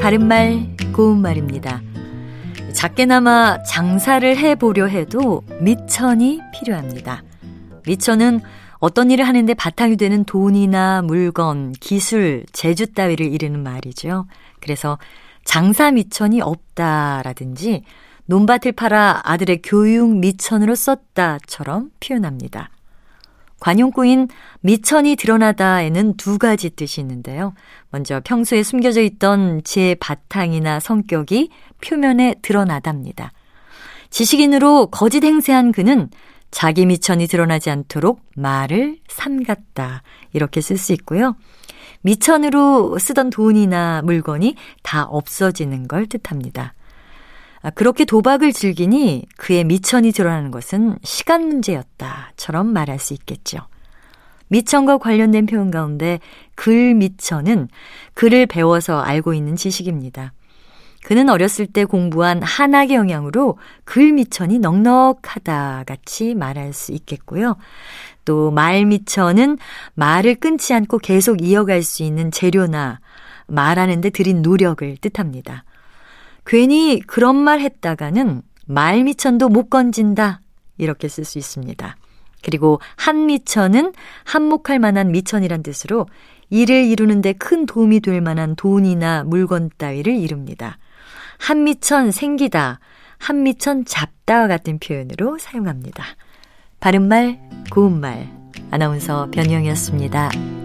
바른말 고운말입니다. 작게나마 장사를 해보려 해도 미천이 필요합니다. 미천은 어떤 일을 하는데 바탕이 되는 돈이나 물건, 기술, 재주 따위를 이르는 말이죠. 그래서 장사 미천이 없다라든지 논밭을 팔아 아들의 교육 미천으로 썼다처럼 표현합니다. 관용구인 미천이 드러나다에는 두 가지 뜻이 있는데요. 먼저 평소에 숨겨져 있던 제 바탕이나 성격이 표면에 드러나답니다. 지식인으로 거짓 행세한 그는 자기 미천이 드러나지 않도록 말을 삼갔다. 이렇게 쓸 수 있고요. 미천으로 쓰던 돈이나 물건이 다 없어지는 걸 뜻합니다. 아, 그렇게 도박을 즐기니 그의 미천이 드러나는 것은 시간 문제였다처럼 말할 수 있겠죠. 미천과 관련된 표현 가운데 글 미천은 글을 배워서 알고 있는 지식입니다. 그는 어렸을 때 공부한 한학의 영향으로 글 미천이 넉넉하다 같이 말할 수 있겠고요. 또 말 미천은 말을 끊지 않고 계속 이어갈 수 있는 재료나 말하는데 들인 노력을 뜻합니다. 괜히 그런 말 했다가는 말미천도 못 건진다. 이렇게 쓸 수 있습니다. 그리고 한미천은 한몫할 만한 미천이란 뜻으로 일을 이루는데 큰 도움이 될 만한 돈이나 물건 따위를 이룹니다. 한미천 생기다, 한미천 잡다와 같은 표현으로 사용합니다. 바른말, 고운말, 아나운서 변희영이었습니다.